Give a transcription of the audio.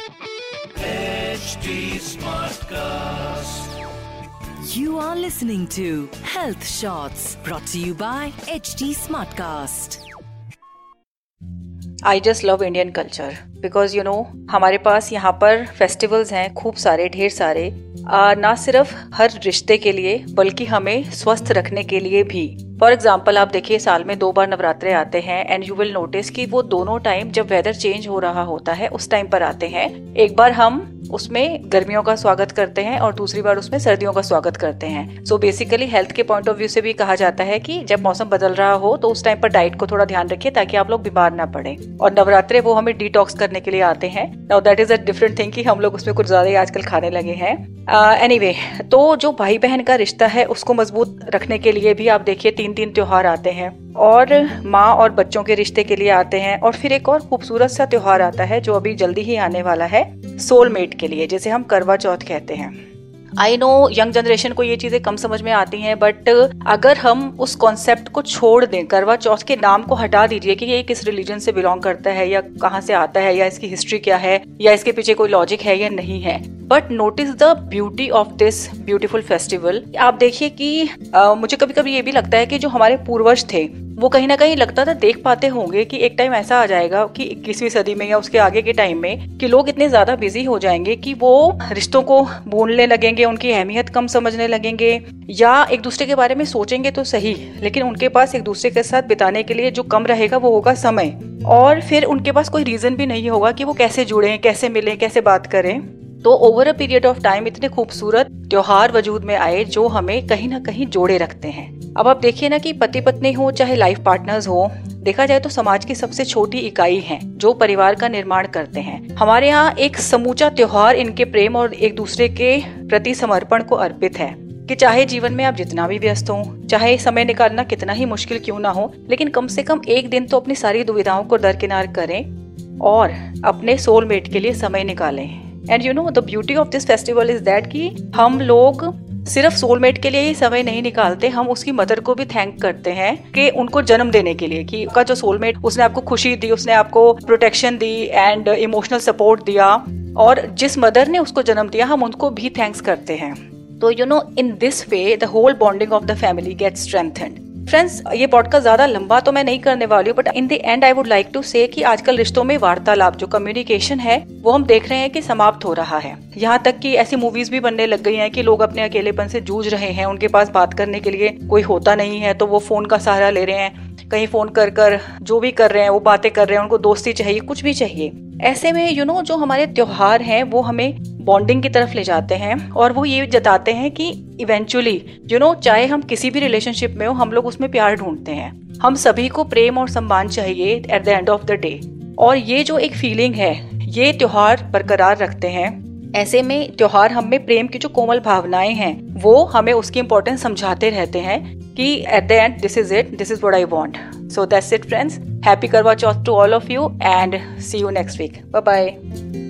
HD Smartcast. You are listening to Health Shots brought to you by HD Smartcast. I just love Indian culture because you know हमारे पास यहाँ पर festivals हैं खूब सारे ढेर सारे आ, ना सिर्फ़ हर रिश्ते के लिए बल्कि हमें स्वस्थ रखने के लिए भी फॉर एग्ज़ाम्पल आप देखिए, साल में दो बार नवरात्रे आते हैं एंड यू विल नोटिस कि वो दोनों टाइम जब वेदर चेंज हो रहा होता है, उस टाइम पर आते हैं। एक बार हम उसमें गर्मियों का स्वागत करते हैं और दूसरी बार उसमें सर्दियों का स्वागत करते हैं। सो बेसिकली हेल्थ के पॉइंट ऑफ़ व्यू से भी कहा जाता है कि जब मौसम बदल रहा हो तो उस टाइम पर डाइट को थोड़ा ध्यान रखिए ताकि आप लोग बीमार ना पड़े। और नवरात्रे वो हमें डिटॉक्स करने के लिए आते हैं। Now that is a different thing कि हम लोग उसमें कुछ ज़्यादा ही आजकल खाने लगे हैं। एनीवे uh, anyway, तो जो भाई बहन का रिश्ता है उसको मज़बूत रखने के लिए भी आप देखिए तीन तीन त्योहार आते हैं। और माँ और बच्चों के रिश्ते के लिए आते हैं। और फिर एक और खूबसूरत सा त्योहार आता है जो अभी जल्दी ही आने वाला है। सोलमेट के लिए, जिसे हम करवा चौथ कहते हैं। आई नो यंग जनरेशन को ये चीज़ें कम समझ में आती हैं बट अगर हम उस कॉन्सेप्ट को छोड़ दें, करवा चौथ के नाम को हटा दीजिए कि ये किस रिलीजन से बिलोंग करता है, या कहाँ से आता है, या इसकी हिस्ट्री क्या है, या इसके पीछे कोई लॉजिक है या नहीं है। But notice the beauty of this beautiful festival आप देखिए कि आ, मुझे कभी कभी ये भी लगता है कि जो हमारे पूर्वज थे वो कहीं ना कहीं लगता था देख पाते होंगे कि एक टाइम ऐसा आ जाएगा कि इक्कीसवीं सदी में या उसके आगे के टाइम में कि लोग इतने ज़्यादा बिज़ी हो जाएँगे कि वो रिश्तों को भूलने लगेंगे उनकी अहमियत कम समझने लगेंगे या एक दूसरे के बारे में सोचेंगे तो सही लेकिन उनके पास एक दूसरे के साथ बिताने के लिए जो कम रहेगा वो होगा समय। और फिर उनके पास कोई रीजन भी नहीं होगा कि वो कैसे जुड़े कैसे मिले कैसे बात करें। तो over a period of time इतने खूबसूरत त्योहार वजूद में आए जो हमें कहीं ना कहीं जोड़े रखते हैं। अब आप देखिए ना कि पति पत्नी हो, चाहे लाइफ पार्टनर्स हो, देखा जाए तो समाज की सबसे छोटी इकाई है, जो परिवार का निर्माण करते हैं। हमारे यहाँ एक समूचा त्योहार इनके प्रेम और एक दूसरे के प्रति समर्पण को अर्पित है कि चाहे जीवन में आप जितना भी व्यस्त हो, चाहे समय निकालना कितना ही मुश्किल क्यों ना हो, लेकिन कम से कम एक दिन तो अपनी सारी दुविधाओं को दरकिनार करें और अपने सोलमेट के लिए समय निकालें। And you know the beauty of this festival is that कि हम लोग सिर्फ़ सोलमेट के लिए ही समय नहीं निकालते, हम उसकी मदर को भी थैंक करते हैं कि उनको जन्म देने के लिए कि उसका जो सोलमेट उसने आपको खुशी दी, उसने आपको प्रोटेक्शन दी एंड इमोशनल सपोर्ट दिया और जिस मदर ने उसको जन्म दिया, हम उनको भी थैंक्स करते हैं। तो you know in this way the whole bonding of the family get strengthened friends ये पॉडकास्ट ज़्यादा लंबा तो मैं नहीं करने वाली हूँ but in the end I would like to say कि आजकल रिश्तों में वार्तालाप जो कम्युनिकेशन है वो हम देख रहे हैं कि समाप्त हो रहा है। यहाँ तक कि ऐसी मूवीज़ भी बनने लग गई हैं कि लोग अपने अकेलेपन से जूझ रहे हैं उनके पास बात करने के लिए कोई होता नहीं है तो वो फ़ोन का सहारा ले रहे हैं। कहीं फ़ोन कर कर जो भी कर रहे हैं वो बातें कर रहे हैं उनको दोस्ती चाहिए कुछ भी चाहिए। ऐसे में यू you नो know, जो हमारे त्योहार हैं वो हमें बॉन्डिंग की तरफ़ ले जाते हैं और वो ये जताते हैं कि इवेंचुअली यू नो चाहे हम किसी भी रिलेशनशिप में हो, हम लोग उसमें प्यार ढूंढते हैं। हम सभी को प्रेम और सम्मान चाहिए at the end of the day और ये जो एक फीलिंग है, ये त्योहार बरकरार रखते हैं। ऐसे में त्योहार हमें प्रेम की जो कोमल भावनाएँ हैं, वो हमें उसकी इम्पोर्टेंस समझाते रहते हैं कि at the end this is it this is what I want so that's it friends happy Karwa Chauth to all of you and see you next week bye bye